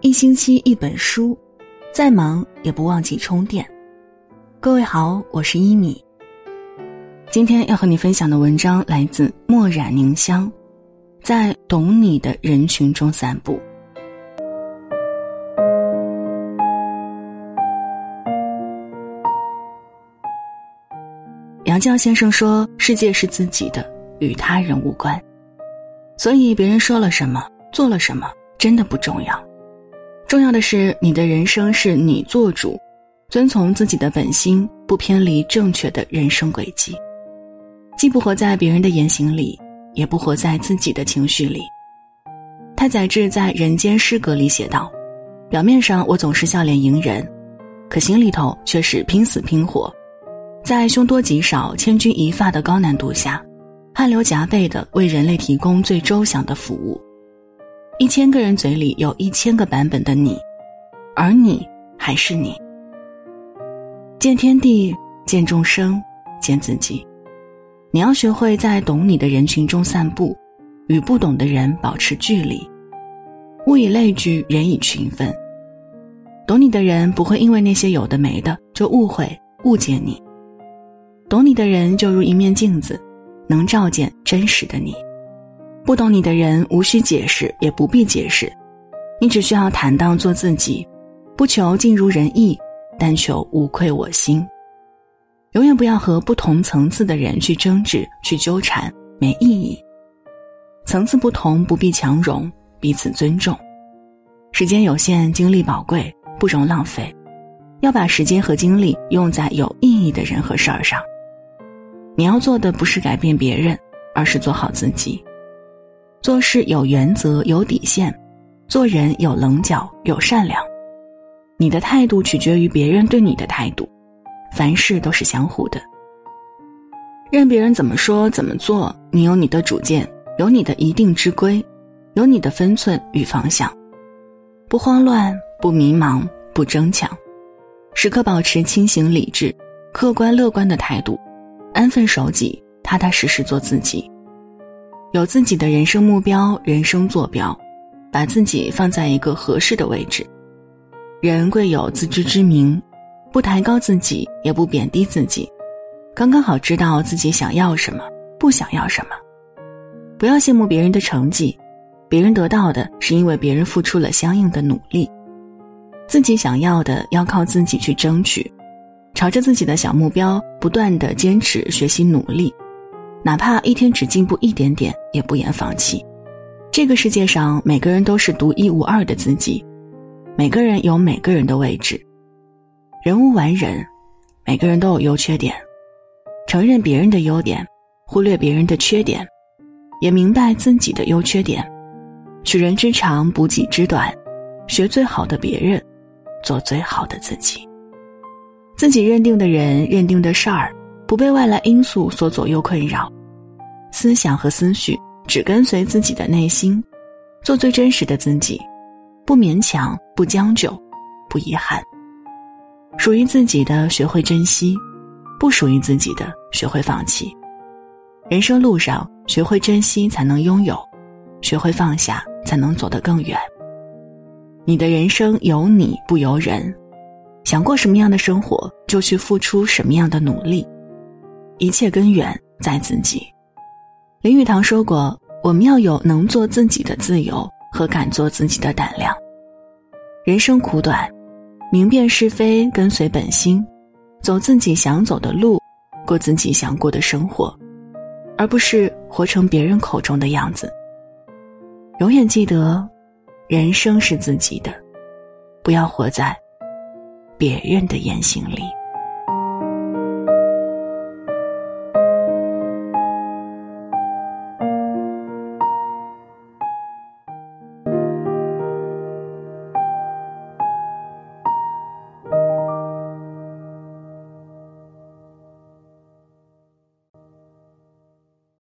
一星期一本书，再忙也不忘记充电。各位好，我是一米。今天要和你分享的文章来自墨染凝香，在懂你的人群中散步。杨绛先生说：“世界是自己的，与他人无关。”所以，别人说了什么，做了什么，真的不重要。重要的是，你的人生是你做主，遵从自己的本心，不偏离正确的人生轨迹，既不活在别人的言行里，也不活在自己的情绪里。太宰治在《人间失格》里写道：“表面上我总是笑脸迎人，可心里头却是拼死拼活，在凶多吉少、千钧一发的高难度下。”汗流浃背的为人类提供最周详的服务，一千个人嘴里有一千个版本的你，而你还是你。见天地，见众生，见自己。你要学会在懂你的人群中散步，与不懂的人保持距离。物以类聚，人以群分。懂你的人不会因为那些有的没的就误会误解你。懂你的人就如一面镜子。能照见真实的你，不懂你的人无需解释，也不必解释，你只需要坦荡做自己，不求尽如人意，但求无愧我心。永远不要和不同层次的人去争执、去纠缠，没意义。层次不同，不必强融，彼此尊重。时间有限，精力宝贵，不容浪费，要把时间和精力用在有意义的人和事儿上。你要做的不是改变别人，而是做好自己。做事有原则、有底线，做人有棱角、有善良。你的态度取决于别人对你的态度，凡事都是相互的。任别人怎么说怎么做，你有你的主见，有你的一定之规，有你的分寸与方向，不慌乱，不迷茫，不争抢，时刻保持清醒理智、客观乐观的态度。安分守己，踏踏实实做自己，有自己的人生目标、人生坐标，把自己放在一个合适的位置。人贵有自知之明，不抬高自己，也不贬低自己，刚刚好知道自己想要什么，不想要什么。不要羡慕别人的成绩，别人得到的是因为别人付出了相应的努力，自己想要的要靠自己去争取。朝着自己的小目标不断的坚持学习努力，哪怕一天只进步一点点，也不言放弃。这个世界上每个人都是独一无二的自己，每个人有每个人的位置。人无完人，每个人都有优缺点。承认别人的优点，忽略别人的缺点，也明白自己的优缺点。取人之长，补己之短，学最好的别人，做最好的自己。自己认定的人、认定的事儿，不被外来因素所左右困扰，思想和思绪只跟随自己的内心，做最真实的自己，不勉强，不将就，不遗憾。属于自己的学会珍惜，不属于自己的学会放弃。人生路上，学会珍惜才能拥有，学会放下才能走得更远。你的人生由你不由人。想过什么样的生活，就去付出什么样的努力，一切根源在自己。林语堂说过：“我们要有能做自己的自由和敢做自己的胆量。”人生苦短，明辨是非，跟随本心，走自己想走的路，过自己想过的生活，而不是活成别人口中的样子。永远记得，人生是自己的，不要活在。别人的言行里。